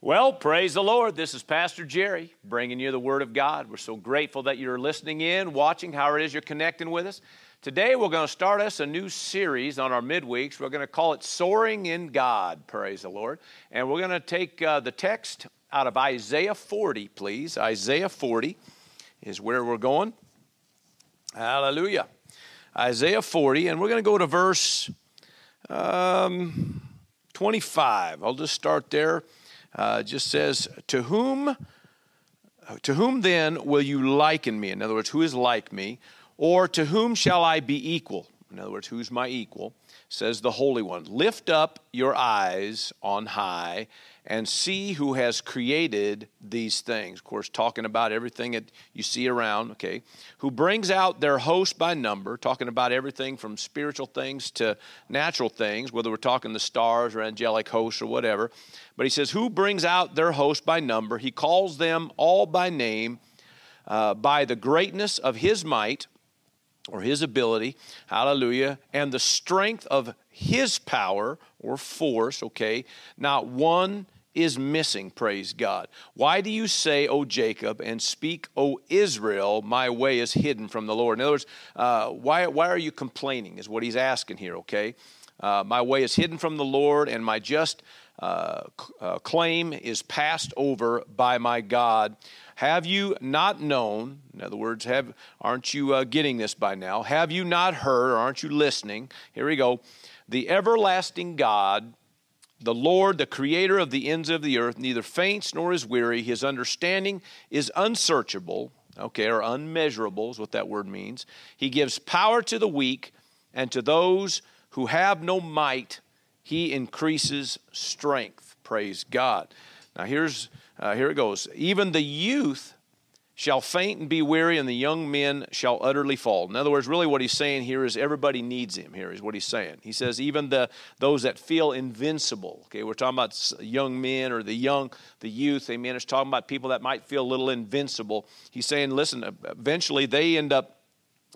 Well, praise the Lord. This is Pastor Jerry bringing you the Word of God. We're so grateful that you're listening in, watching, how it is you're connecting with us. Today, we're going to start us a new series on our midweeks. We're going to call it Soaring in God, praise the Lord. And we're going to take uh, the text out of Isaiah 40, please. Isaiah 40 is where we're going. Hallelujah. Isaiah 40, and we're going to go to verse um, 25. I'll just start there uh, just says, To whom, to whom then will you liken me? In other words, who is like me? Or to whom shall I be equal? In other words, who's my equal? Says the Holy One. Lift up your eyes on high and see who has created these things. Of course, talking about everything that you see around, okay? Who brings out their host by number, talking about everything from spiritual things to natural things, whether we're talking the stars or angelic hosts or whatever. But he says, Who brings out their host by number? He calls them all by name uh, by the greatness of his might or his ability, hallelujah, and the strength of his power or force, okay? Not one is missing, praise God. Why do you say, O Jacob, and speak, O Israel, my way is hidden from the Lord? In other words, uh, why, why are you complaining, is what he's asking here, okay? Uh, my way is hidden from the Lord, and my just uh, uh claim is passed over by my God. Have you not known? In other words, have aren't you uh, getting this by now? Have you not heard, or aren't you listening? Here we go. The everlasting God the Lord, the creator of the ends of the earth, neither faints nor is weary. His understanding is unsearchable, okay, or unmeasurable is what that word means. He gives power to the weak, and to those who have no might, he increases strength. Praise God. Now here's uh, here it goes. Even the youth shall faint and be weary, and the young men shall utterly fall. In other words, really what he's saying here is everybody needs him, here is what he's saying. He says, even the those that feel invincible. Okay, we're talking about young men or the young, the youth, amen. It's talking about people that might feel a little invincible. He's saying, listen, eventually they end up.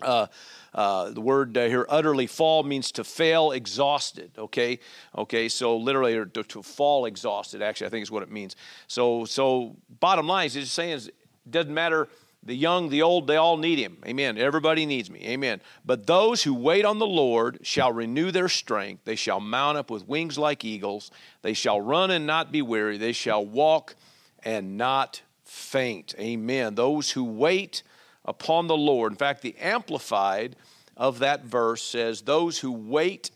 Uh, uh, the word uh, here, utterly fall, means to fail exhausted. Okay, okay. So literally, to, to, fall exhausted. Actually, I think is what it means. So, so bottom line is, he's saying is doesn't matter the young, the old, they all need him. Amen. Everybody needs me. Amen. But those who wait on the Lord shall renew their strength. They shall mount up with wings like eagles. They shall run and not be weary. They shall walk and not faint. Amen. Those who wait upon the Lord. In fact, the Amplified of that verse says, Those who wait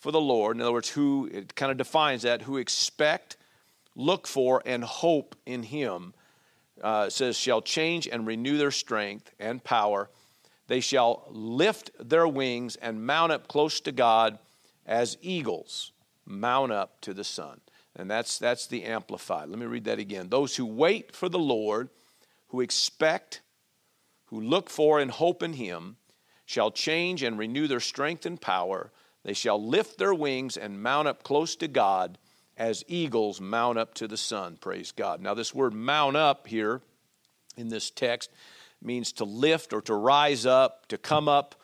for the Lord, in other words, who, it kind of defines that, who expect, look for, and hope in Him uh, says, shall change and renew their strength and power. They shall lift their wings and mount up close to God as eagles mount up to the sun. And that's, that's the Amplified. Let me read that again. Those who wait for the Lord, who expect, who look for and hope in Him, shall change and renew their strength and power. They shall lift their wings and mount up close to God as eagles mount up to the sun. Praise God. Now, this word mount up here in this text means to lift or to rise up, to come up,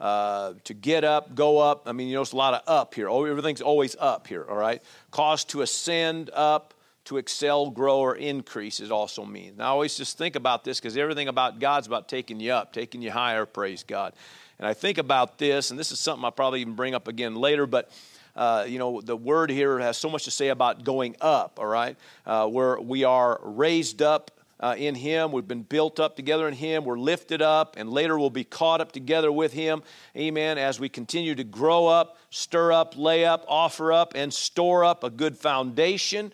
uh, to get up, go up. I mean, you know, it's a lot of up here. Oh, everything's always up here, all right? Cause to ascend up, to excel, grow, or increase, it also means. Now, I always just think about this because everything about God's about taking you up, taking you higher, praise God. And I think about this, and this is something I'll probably even bring up again later, but uh, you know, the word here has so much to say about going up, all right? Uh, where we are raised up uh, in Him. We've been built up together in Him. We're lifted up, and later we'll be caught up together with Him. Amen. As we continue to grow up, stir up, lay up, offer up, and store up a good foundation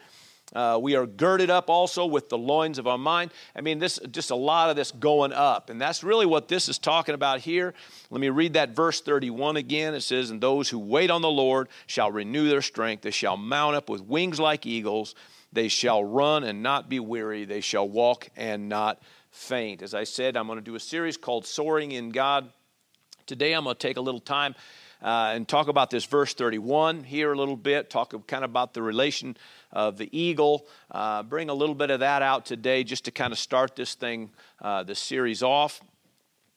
uh, we are girded up also with the loins of our mind. I mean, this just a lot of this going up, and that's really what this is talking about here. Let me read that verse 31 again. It says, "And those who wait on the Lord shall renew their strength; they shall mount up with wings like eagles. They shall run and not be weary; they shall walk and not faint." As I said, I'm going to do a series called "Soaring in God." Today, I'm going to take a little time uh, and talk about this verse 31 here a little bit, talk kind of about the relation of the eagle. Uh, bring a little bit of that out today just to kind of start this thing, uh, this series off.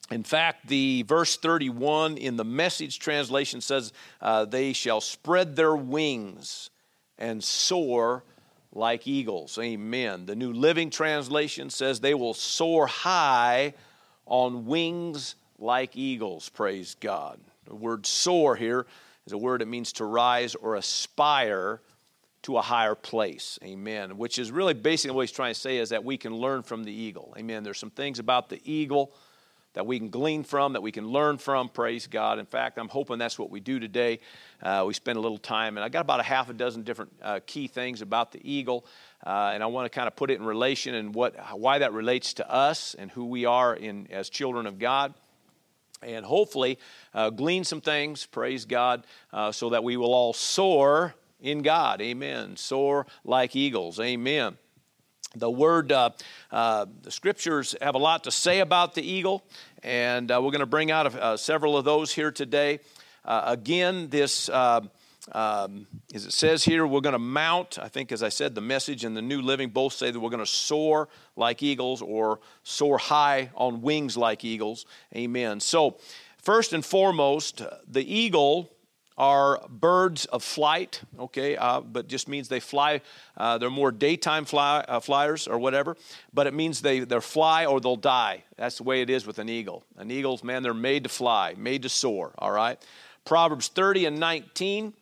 In fact, the verse 31 in the message translation says, uh, They shall spread their wings and soar like eagles. Amen. The New Living Translation says they will soar high on wings like eagles. Praise God. The word soar here is a word that means to rise or aspire to a higher place. Amen. Which is really basically what he's trying to say is that we can learn from the eagle. Amen. There's some things about the eagle that we can glean from, that we can learn from. Praise God. In fact, I'm hoping that's what we do today. Uh, we spend a little time, and I got about a half a dozen different uh, key things about the eagle, uh, and I want to kind of put it in relation and what why that relates to us and who we are in as children of God. And hopefully, uh, glean some things, praise God, uh, so that we will all soar in God. Amen. Soar like eagles. Amen. The word, uh, uh, the scriptures have a lot to say about the eagle, and uh, we're going to bring out uh, several of those here today. Again, this, um, as it says here, we're going to mount. I think, as I said, the message and the New Living both say that we're going to soar like eagles or soar high on wings like eagles. Amen. So, first and foremost, the eagle are birds of flight, okay, uh, but just means they fly. Uh, they're more daytime fly, uh, flyers or whatever, but it means they, they'll fly or they'll die. That's the way it is with an eagle. An eagle's, man, they're made to fly, made to soar, all right? Proverbs 30 and 19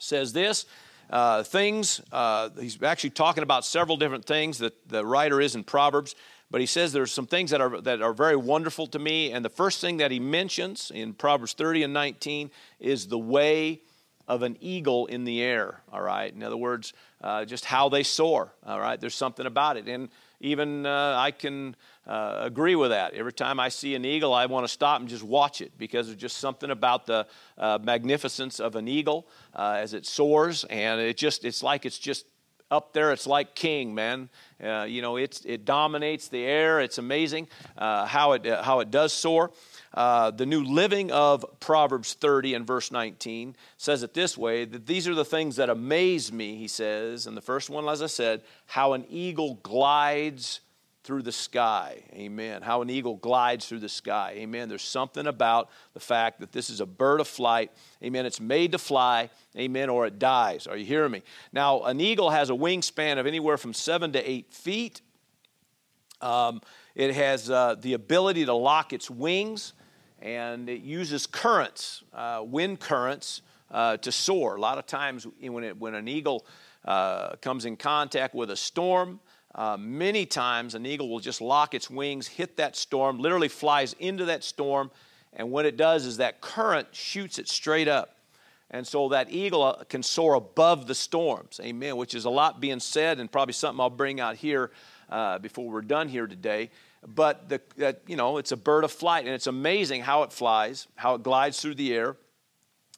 says this. Uh, things, uh, he's actually talking about several different things that the writer is in Proverbs. But he says there's some things that are, that are very wonderful to me. And the first thing that he mentions in Proverbs 30 and 19 is the way of an eagle in the air. All right. In other words, uh, just how they soar. All right. There's something about it. And even uh, I can uh, agree with that. Every time I see an eagle, I want to stop and just watch it because there's just something about the uh, magnificence of an eagle uh, as it soars. And it just, it's like it's just up there, it's like king, man. Uh, you know, it's, it dominates the air. It's amazing uh, how, it, uh, how it does soar. Uh, the New Living of Proverbs 30 and verse 19 says it this way that these are the things that amaze me, he says. And the first one, as I said, how an eagle glides through the sky. Amen. How an eagle glides through the sky. Amen. There's something about the fact that this is a bird of flight. Amen. It's made to fly. Amen. Or it dies. Are you hearing me? Now, an eagle has a wingspan of anywhere from seven to eight feet. Um, it has uh, the ability to lock its wings, and it uses currents, uh, wind currents, uh, to soar. A lot of times, when, it, when an eagle uh, comes in contact with a storm, uh, many times, an eagle will just lock its wings, hit that storm, literally flies into that storm, and what it does is that current shoots it straight up. And so that eagle uh, can soar above the storms. Amen. Which is a lot being said, and probably something I'll bring out here uh, before we're done here today. But the, that, you know, it's a bird of flight, and it's amazing how it flies, how it glides through the air.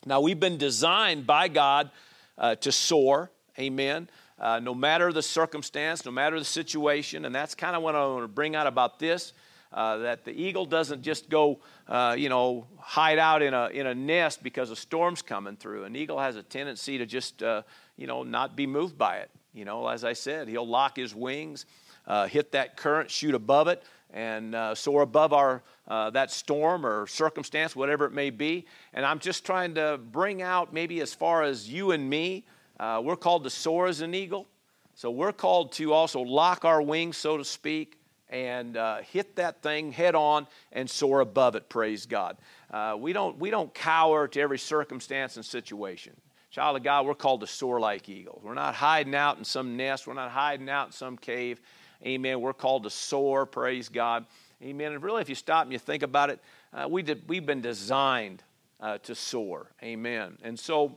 Now we've been designed by God uh, to soar. Amen uh, no matter the circumstance, no matter the situation. And that's kind of what I want to bring out about this. Uh, that the eagle doesn't just go, uh, you know, hide out in a, in a nest because a storm's coming through. An eagle has a tendency to just, uh, you know, not be moved by it. You know, as I said, he'll lock his wings, uh, hit that current, shoot above it, and uh, soar above our uh, that storm or circumstance, whatever it may be. And I'm just trying to bring out maybe as far as you and me, uh, we're called to soar as an eagle. So we're called to also lock our wings, so to speak, and uh, hit that thing head on and soar above it, praise God. Uh, we, don't, we don't cower to every circumstance and situation. Child of God, we're called to soar like eagles. We're not hiding out in some nest, we're not hiding out in some cave. Amen. We're called to soar, praise God. Amen. And really, if you stop and you think about it, uh, we did, we've been designed uh, to soar. Amen. And so,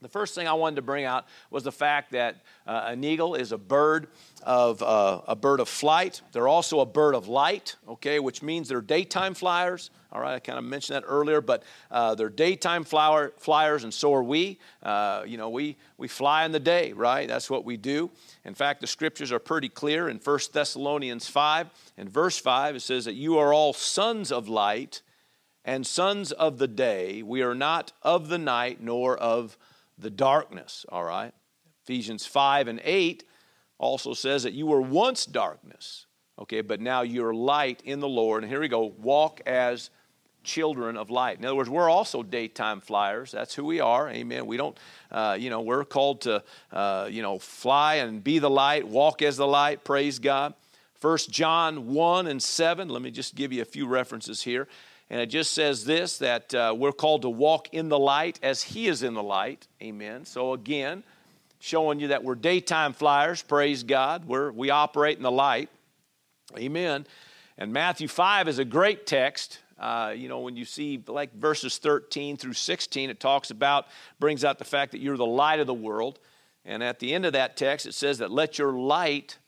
the first thing I wanted to bring out was the fact that uh, an eagle is a bird of uh, a bird of flight. They're also a bird of light, okay, which means they're daytime flyers. All right, I kind of mentioned that earlier, but uh, they're daytime flower, flyers, and so are we. Uh, you know, we we fly in the day, right? That's what we do. In fact, the scriptures are pretty clear in 1 Thessalonians 5 and verse 5. It says that you are all sons of light and sons of the day. We are not of the night nor of the darkness, all right? Ephesians 5 and 8 also says that you were once darkness, okay, but now you're light in the Lord. And here we go walk as children of light. In other words, we're also daytime flyers. That's who we are. Amen. We don't, uh, you know, we're called to, uh, you know, fly and be the light, walk as the light. Praise God. First John 1 and 7. Let me just give you a few references here. And it just says this that uh, we're called to walk in the light as He is in the light. Amen. So again, showing you that we're daytime flyers. Praise God. We're, we operate in the light. Amen. And Matthew 5 is a great text. Uh, you know, when you see like verses 13 through 16, it talks about, brings out the fact that you're the light of the world. And at the end of that text, it says that let your light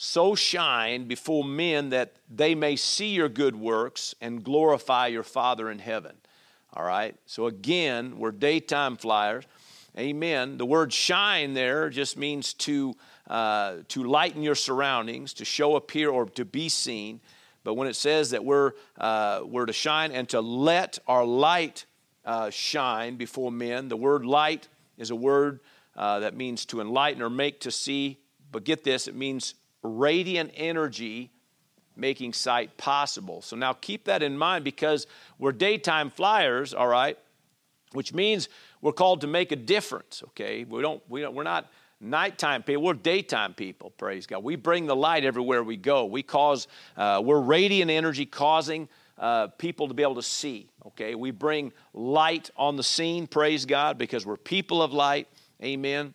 so shine before men that they may see your good works and glorify your Father in heaven. All right? So again, we're daytime flyers. Amen. The word shine there just means to, uh, to lighten your surroundings, to show, appear, or to be seen. But when it says that we're, uh, we're to shine and to let our light uh, shine before men, the word light is a word uh, that means to enlighten or make to see. But get this, it means radiant energy making sight possible. So now keep that in mind because we're daytime flyers, all right, which means we're called to make a difference, okay? We don't, we don't, we're not nighttime people, we're daytime people, praise God. We bring the light everywhere we go. We cause, uh, we're radiant energy causing uh, people to be able to see, okay? We bring light on the scene, praise God, because we're people of light, amen.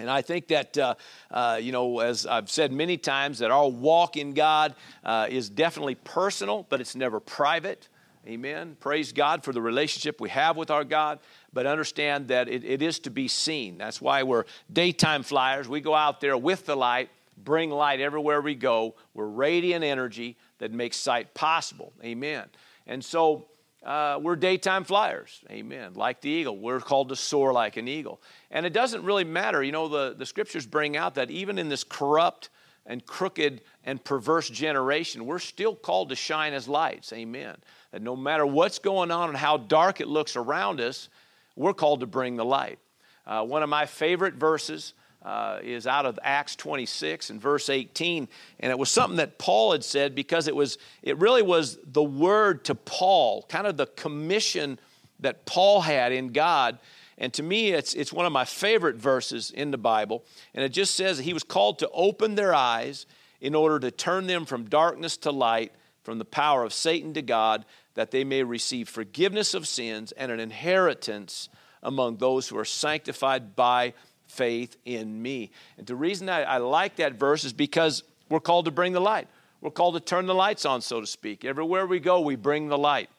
And I think that, uh, uh, you know, as I've said many times, that our walk in God uh, is definitely personal, but it's never private. Amen. Praise God for the relationship we have with our God, but understand that it, it is to be seen. That's why we're daytime flyers. We go out there with the light, bring light everywhere we go. We're radiant energy that makes sight possible. Amen. And so uh, we're daytime flyers. Amen. Like the eagle. We're called to soar like an eagle. And it doesn't really matter. You know, the, the scriptures bring out that even in this corrupt and crooked and perverse generation, we're still called to shine as lights. Amen. That no matter what's going on and how dark it looks around us, we're called to bring the light. Uh, one of my favorite verses uh, is out of Acts 26 and verse 18, and it was something that Paul had said because it was it really was the word to Paul, kind of the commission that Paul had in God. And to me, it's, it's one of my favorite verses in the Bible. And it just says that he was called to open their eyes in order to turn them from darkness to light, from the power of Satan to God, that they may receive forgiveness of sins and an inheritance among those who are sanctified by faith in me. And the reason I, I, like that verse is because we're called to bring the light. We're called to turn the lights on, so to speak. Everywhere we go, we bring the light.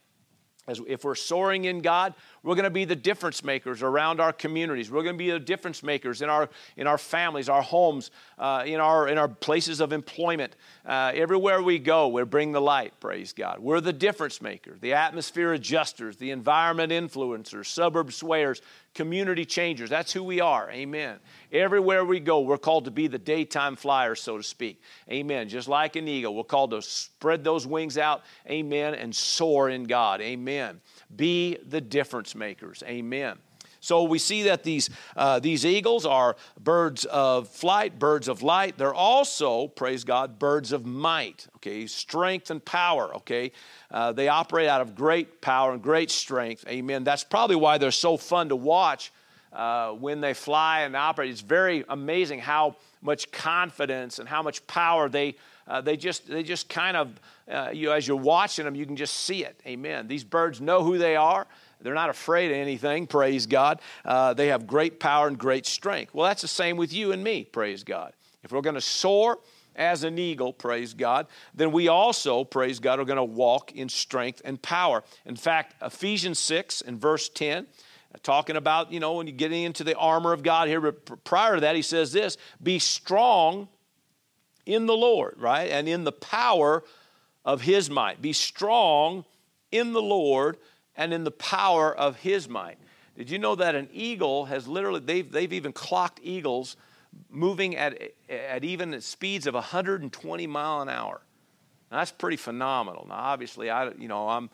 As if we're soaring in God, we're going to be the difference makers around our communities. We're going to be the difference makers in our, in our families, our homes, uh, in, our, in our places of employment. Uh, everywhere we go, we bring the light, praise God. We're the difference makers, the atmosphere adjusters, the environment influencers, suburb swayers, community changers. That's who we are. Amen. Everywhere we go, we're called to be the daytime flyers, so to speak. Amen. Just like an eagle, we're called to spread those wings out. Amen. And soar in God. Amen. Be the difference makers. Amen. So we see that these, uh, these eagles are birds of flight, birds of light. They're also, praise God, birds of might, okay, strength and power, okay. Uh, they operate out of great power and great strength, amen. That's probably why they're so fun to watch uh, when they fly and operate. It's very amazing how much confidence and how much power they uh, they just they just kind of uh, you as you're watching them you can just see it. Amen. These birds know who they are. They're not afraid of anything praise god. Uh, they have great power and great strength. Well that's the same with you and me praise god. If we're going to soar as an eagle, praise God, then we also, praise God, are going to walk in strength and power. In fact, Ephesians 6 and verse 10, talking about, you know, when you're getting into the armor of God here, but prior to that, he says this be strong in the Lord, right? And in the power of his might. Be strong in the Lord and in the power of his might. Did you know that an eagle has literally, they've, they've even clocked eagles moving at, at even at speeds of 120 mile an hour. Now, that's pretty phenomenal. Now, obviously, I, you know, I'm,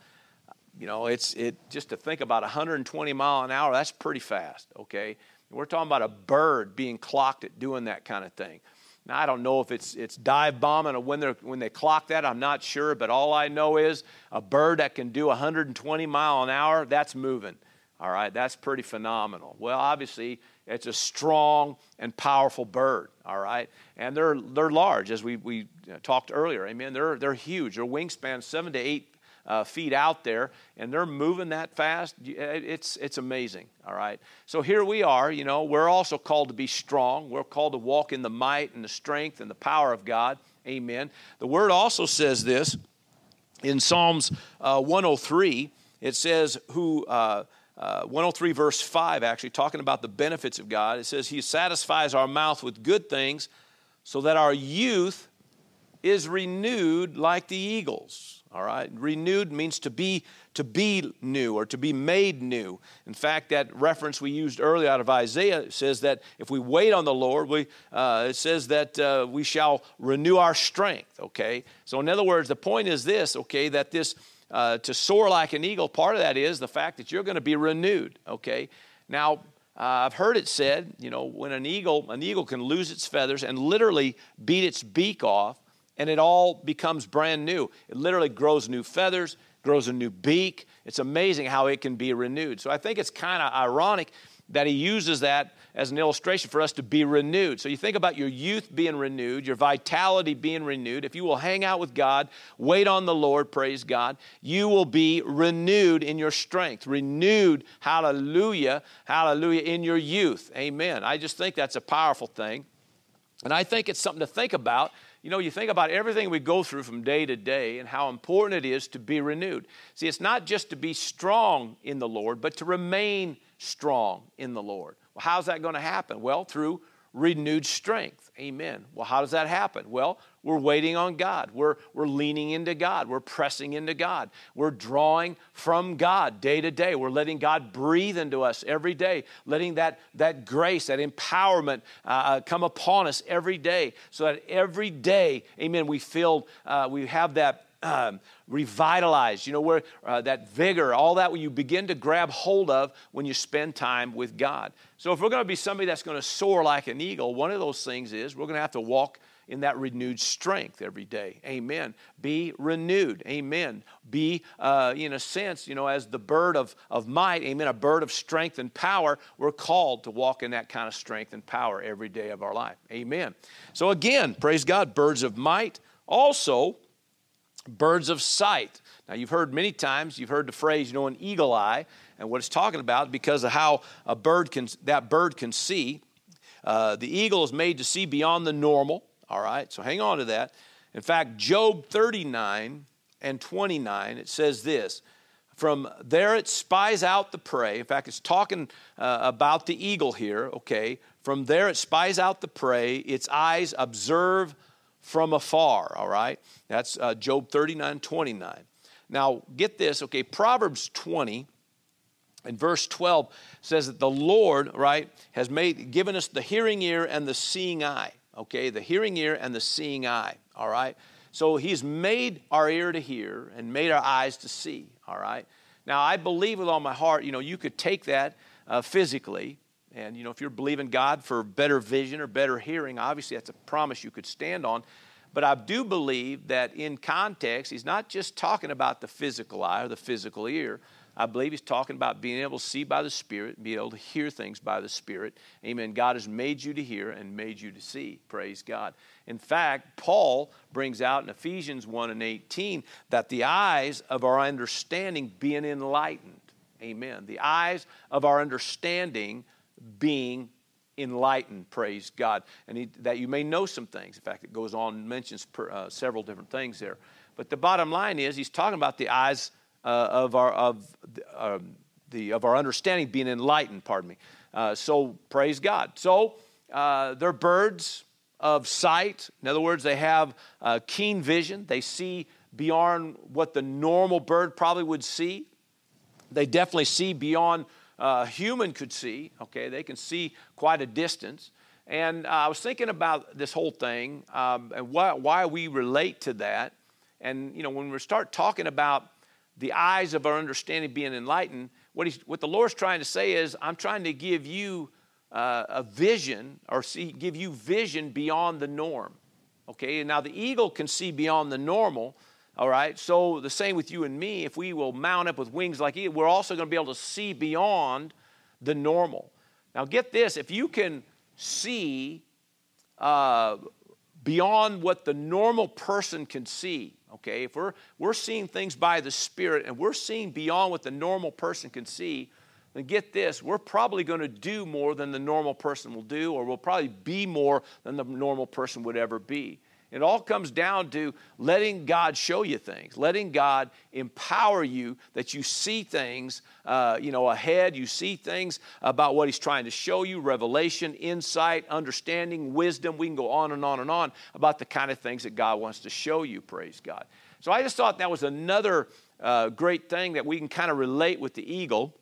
you know, it's it just to think about 120 mile an hour. That's pretty fast. Okay, we're talking about a bird being clocked at doing that kind of thing. Now, I don't know if it's, it's dive bombing or when, when they clock that, I'm not sure, but all I know is a bird that can do 120 mile an hour, that's moving. All right, that's pretty phenomenal. Well, obviously, it's a strong and powerful bird, all right? And they're, they're large, as we, we uh, talked earlier. Amen. They're, they're huge. Their wingspan, seven to eight uh, feet out there, and they're moving that fast. It's, it's amazing, all right? So here we are, you know, we're also called to be strong. We're called to walk in the might and the strength and the power of God. Amen. The word also says this in Psalms uh, 103. It says, who. Uh, uh, 103 verse 5 actually talking about the benefits of god it says he satisfies our mouth with good things so that our youth is renewed like the eagles all right? Renewed means to be to be new or to be made new. In fact that reference we used earlier out of isaiah says that if we wait on the lord we, uh, it says that uh, we shall renew our strength okay? So in other words the point is this okay that this uh, to soar like an eagle, part of that is the fact that you're going to be renewed, okay? Now, uh, I've heard it said, you know, when an eagle, an eagle can lose its feathers and literally beat its beak off, and it all becomes brand new. It literally grows new feathers, grows a new beak. It's amazing how it can be renewed. So I think it's kind of ironic that he uses that as an illustration for us to be renewed. So you think about your youth being renewed, your vitality being renewed. If you will hang out with God, wait on the Lord, praise God, you will be renewed in your strength. Renewed, hallelujah, hallelujah, in your youth. Amen. I just think that's a powerful thing. And I think it's something to think about you know, you think about everything we go through from day to day and how important it is to be renewed. See, it's not just to be strong in the Lord, but to remain strong in the Lord. Well, how's that going to happen? Well, through renewed strength. Amen. Well, how does that happen? Well, we're waiting on God. We're, we're leaning into God. We're pressing into God. We're drawing from God day to day. We're letting God breathe into us every day, letting that, that grace, that empowerment uh, uh come upon us every day so that every day, amen, we feel, uh, we have that um, revitalized, you know, where uh, that vigor, all that you begin to grab hold of when you spend time with God. So, if we're going to be somebody that's going to soar like an eagle, one of those things is we're going to have to walk in that renewed strength every day. Amen. Be renewed. Amen. Be, uh, in a sense, you know, as the bird of, of might, amen, a bird of strength and power, we're called to walk in that kind of strength and power every day of our life. Amen. So, again, praise God, birds of might. Also, birds of sight. Now, you've heard many times, you've heard the phrase, you know, an eagle eye, and what it's talking about because of how a bird can, that bird can see. Uh, the eagle is made to see beyond the normal, all right? So hang on to that. In fact, Job 39 and 29, it says this From there it spies out the prey. In fact, it's talking uh, about the eagle here, okay? From there it spies out the prey, its eyes observe from afar, all right? That's uh, Job 39 29. Now, get this, okay, Proverbs 20 and verse 12 says that the Lord, right, has made given us the hearing ear and the seeing eye. Okay, the hearing ear and the seeing eye. All right. So he's made our ear to hear and made our eyes to see. All right. Now I believe with all my heart, you know, you could take that uh, physically, and, you know, if you're believing God for better vision or better hearing, obviously that's a promise you could stand on. But I do believe that in context, he's not just talking about the physical eye or the physical ear. I believe he's talking about being able to see by the Spirit, be able to hear things by the Spirit. Amen. God has made you to hear and made you to see. Praise God. In fact, Paul brings out in Ephesians 1 and 18 that the eyes of our understanding being enlightened. Amen. The eyes of our understanding being enlightened, praise God. And he, that you may know some things. In fact, it goes on and mentions per, uh, several different things there. But the bottom line is, he's talking about the eyes uh, of, our, of, uh, the, of our understanding being enlightened, pardon me. Uh, so, praise God. So, uh, they're birds of sight. In other words, they have keen vision. They see beyond what the normal bird probably would see. They definitely see beyond uh, human could see. Okay, they can see quite a distance. And uh, I was thinking about this whole thing um, and why, why we relate to that. And you know, when we start talking about the eyes of our understanding being enlightened, what, what the Lord's trying to say is, I'm trying to give you uh, a vision or see, give you vision beyond the norm. Okay, and now the eagle can see beyond the normal. All right, so the same with you and me. If we will mount up with wings like eagle, we're also going to be able to see beyond the normal. Now, get this if you can see uh, beyond what the normal person can see, okay, if we're, we're seeing things by the Spirit and we're seeing beyond what the normal person can see, then get this, we're probably going to do more than the normal person will do, or we'll probably be more than the normal person would ever be. It all comes down to letting God show you things, letting God empower you that you see things, uh, you know, ahead. You see things about what He's trying to show you, revelation, insight, understanding, wisdom. We can go on and on and on about the kind of things that God wants to show you. Praise God. So I just thought that was another uh, great thing that we can kind of relate with the eagle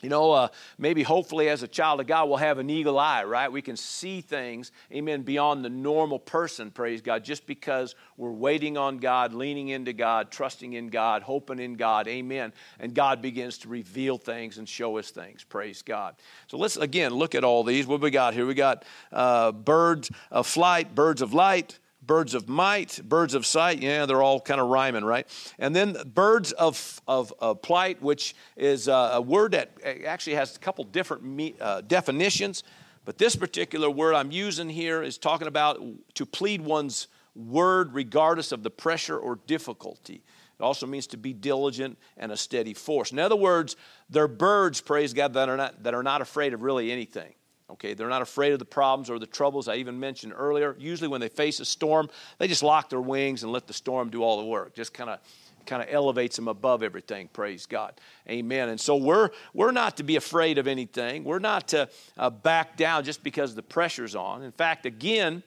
you know, uh, maybe hopefully as a child of God, we'll have an eagle eye, right? We can see things, amen, beyond the normal person, praise God, just because we're waiting on God, leaning into God, trusting in God, hoping in God, amen. And God begins to reveal things and show us things, praise God. So let's again look at all these. What we got here? We got uh, birds of flight, birds of light, birds of might, birds of sight. Yeah, they're all kind of rhyming, right? And then birds of, of, plight, which is a word that actually has a couple different me, uh, definitions. But this particular word I'm using here is talking about to plead one's word regardless of the pressure or difficulty. It also means to be diligent and a steady force. In other words, they're birds, praise God, that are not, that are not afraid of really anything. Okay, they're not afraid of the problems or the troubles I even mentioned earlier. Usually, when they face a storm, they just lock their wings and let the storm do all the work. Just kind of kind of elevates them above everything praise god. Amen. And so we're we're not to be afraid of anything. We're not to uh, back down just because the pressure's on. In fact again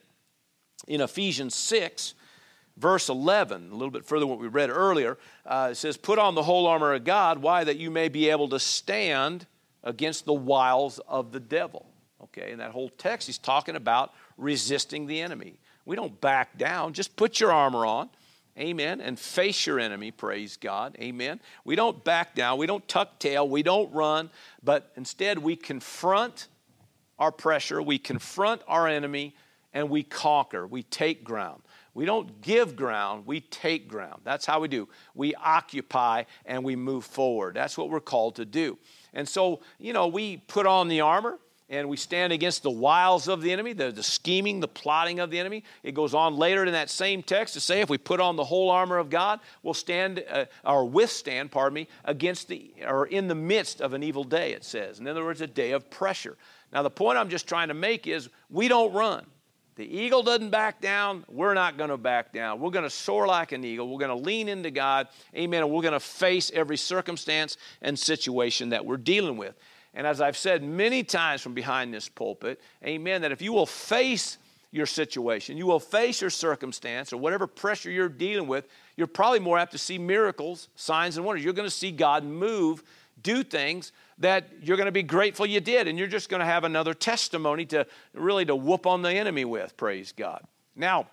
in ephesians 6 verse 11 a little bit further what we read earlier uh, it says put on the whole armor of god. Why? That you may be able to stand against the wiles of the devil Okay, in that whole text, he's talking about resisting the enemy. We don't back down, just put your armor on. Amen. And face your enemy, praise God. Amen. We don't back down, we don't tuck tail, we don't run, but instead we confront our pressure, we confront our enemy, and we conquer. We take ground. We don't give ground, we take ground. That's how we do. We occupy and we move forward. That's what we're called to do. And so, you know, we put on the armor, and we stand against the wiles of the enemy, the, the scheming, the plotting of the enemy. It goes on later in that same text to say if we put on the whole armor of God, we'll stand uh, or withstand, pardon me, against the or in the midst of an evil day, it says. In other words, a day of pressure. Now, the point I'm just trying to make is we don't run. The eagle doesn't back down. We're not going to back down. We're going to soar like an eagle. We're going to lean into God. Amen. And we're going to face every circumstance and situation that we're dealing with. And as I've said many times from behind this pulpit, amen, that if you will face your situation, you will face your circumstance or whatever pressure you're dealing with, you're probably more apt to see miracles, signs, and wonders. You're going to see God move, do things that you're going to be grateful you did, and you're just going to have another testimony to really to whoop on the enemy with, praise God. Now,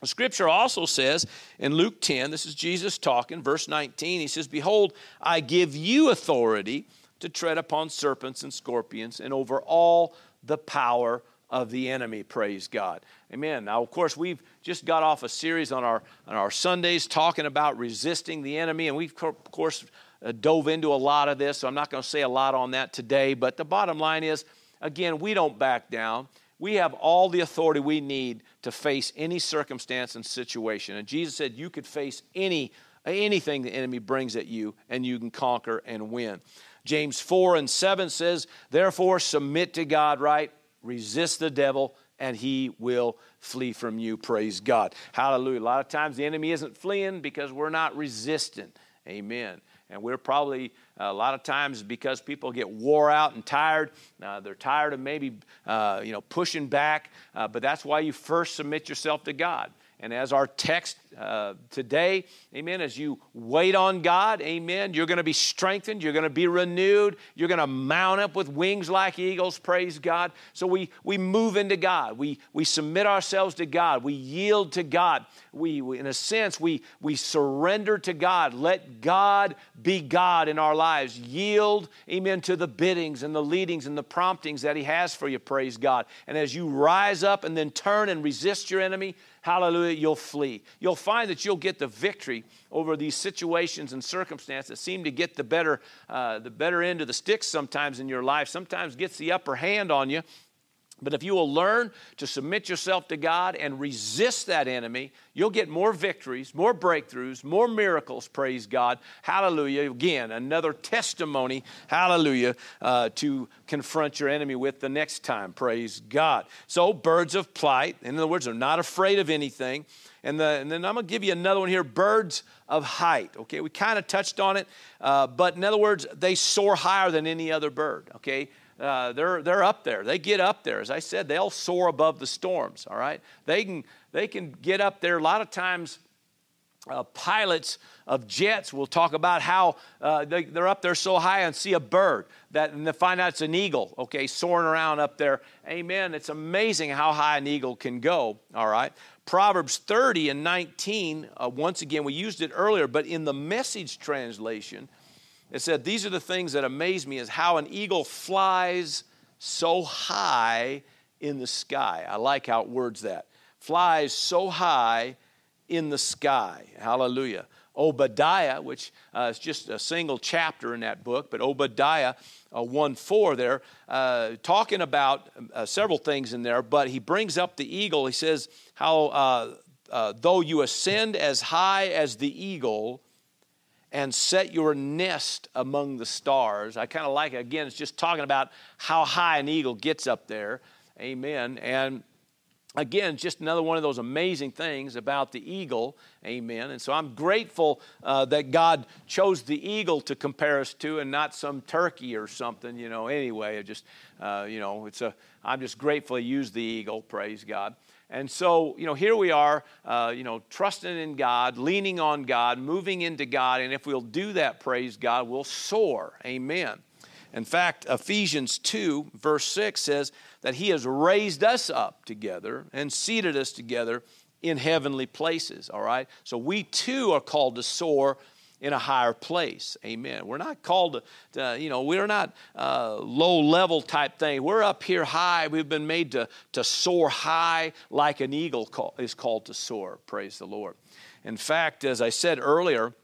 the scripture also says in Luke 10, this is Jesus talking, verse 19, he says, Behold, I give you authority to tread upon serpents and scorpions and over all the power of the enemy praise god. Amen. Now of course we've just got off a series on our on our sundays talking about resisting the enemy and we've of course uh, dove into a lot of this so i'm not going to say a lot on that today but the bottom line is again we don't back down. We have all the authority we need to face any circumstance and situation and jesus said you could face any anything the enemy brings at you and you can conquer and win James 4 and 7 says, Therefore, submit to God, right? Resist the devil, and he will flee from you. Praise God. Hallelujah. A lot of times the enemy isn't fleeing because we're not resistant. Amen. And we're probably a lot of times because people get wore out and tired. Uh, they're tired of maybe uh, you know pushing back. Uh, but that's why you first submit yourself to God. And as our text uh, today, amen, as you wait on God, amen, you're going to be strengthened, you're going to be renewed, you're going to mount up with wings like eagles, praise God. So we, we move into God, we, we submit ourselves to God, we yield to God. We, we, in a sense, we, we surrender to God. Let God be God in our lives lives. Yield, amen, to the biddings and the leadings and the promptings that He has for you, praise God. And as you rise up and then turn and resist your enemy, hallelujah, you'll flee. You'll find that you'll get the victory over these situations and circumstances that seem to get the better, uh, the better end of the stick sometimes in your life, sometimes gets the upper hand on you. But if you will learn to submit yourself to God and resist that enemy, you'll get more victories, more breakthroughs, more miracles, praise God. Hallelujah. Again, another testimony, hallelujah, uh, to confront your enemy with the next time, praise God. So, birds of plight, in other words, they're not afraid of anything. And, the, and then I'm going to give you another one here birds of height. Okay, we kind of touched on it, uh, but in other words, they soar higher than any other bird. Okay, uh, they're, they're up there. They get up there. As I said, they'll soar above the storms, all right? They can, they can get up there. A lot of times, uh, pilots of jets will talk about how uh, they, are up there so high and see a bird that and they find out it's an eagle okay soaring around up there amen it's amazing how high an eagle can go all right proverbs 30 and 19 uh, once again we used it earlier but in the message translation it said, These are the things that amaze me is how an eagle flies so high in the sky. I like how it words that. Flies so high in the sky. Hallelujah. Obadiah, which uh, is just a single chapter in that book, but Obadiah uh, 1 4 there, uh, talking about uh, several things in there, but he brings up the eagle. He says, How uh, uh, though you ascend as high as the eagle, and set your nest among the stars. I kind of like it. Again, it's just talking about how high an eagle gets up there. Amen. And again, just another one of those amazing things about the eagle. Amen. And so I'm grateful uh, that God chose the eagle to compare us to and not some turkey or something, you know, anyway. I just, uh, you know, it's a, I'm just grateful He used the eagle. Praise God. And so, you know, here we are, uh, you know, trusting in God, leaning on God, moving into God. And if we'll do that, praise God, we'll soar. Amen. In fact, Ephesians 2, verse 6 says that He has raised us up together and seated us together in heavenly places. All right? So we too are called to soar in a higher place. Amen. We're not called to, to you know, we're not uh, low level type thing. We're up here high. We've been made to, to soar high like an eagle call, is called to soar. Praise the Lord. In fact, as I said earlier,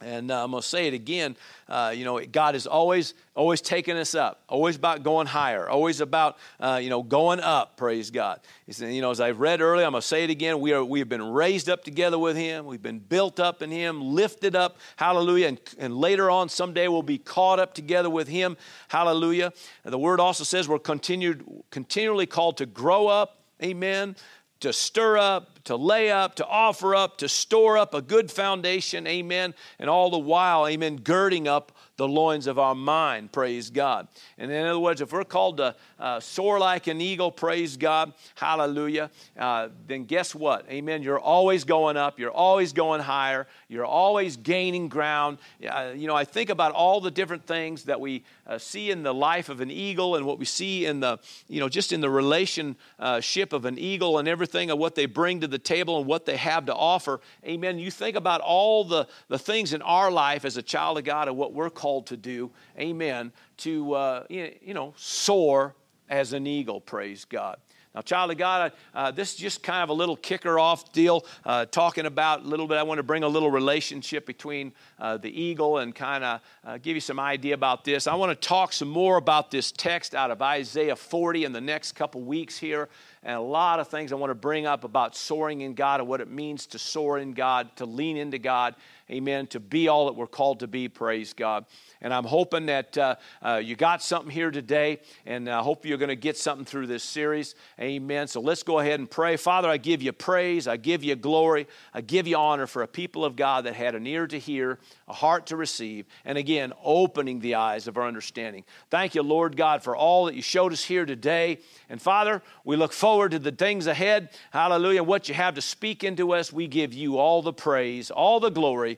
and uh, I'm going to say it again. Uh, you know, God is always, always taking us up, always about going higher, always about, uh, you know, going up. Praise God. He you know, as I've read earlier, I'm going to say it again. We are, we have been raised up together with Him. We've been built up in Him, lifted up. Hallelujah. And, and later on, someday we'll be caught up together with Him. Hallelujah. And the Word also says we're continued, continually called to grow up. Amen to stir up, to lay up, to offer up, to store up a good foundation, amen, and all the while, amen, girding up the loins of our mind, praise God. And in other words, if we're called to uh, soar like an eagle, praise God, hallelujah, uh, then guess what? Amen. You're always going up, you're always going higher, you're always gaining ground. Uh, you know, I think about all the different things that we uh, see in the life of an eagle and what we see in the, you know, just in the relationship of an eagle and everything of what they bring to the table and what they have to offer. Amen. You think about all the, the things in our life as a child of God and what we're called called to do, amen, to, uh, you know, soar as an eagle, praise God. Now, child of God, uh, this is just kind of a little kicker off deal, uh, talking about a little bit. I want to bring a little relationship between uh, the eagle and kind of uh, give you some idea about this. I want to talk some more about this text out of Isaiah 40 in the next couple weeks here and a lot of things I want to bring up about soaring in God and what it means to soar in God, to lean into God, amen, to be all that we're called to be, praise God. And I'm hoping that uh, uh, you got something here today, and I hope you're going to get something through this series, amen. So let's go ahead and pray. Father, I give you praise, I give you glory, I give you honor for a people of God that had an ear to hear, a heart to receive, and again, opening the eyes of our understanding. Thank you, Lord God, for all that you showed us here today. And Father, we look forward to the things ahead. Hallelujah. What you have to speak into us, we give you all the praise, all the glory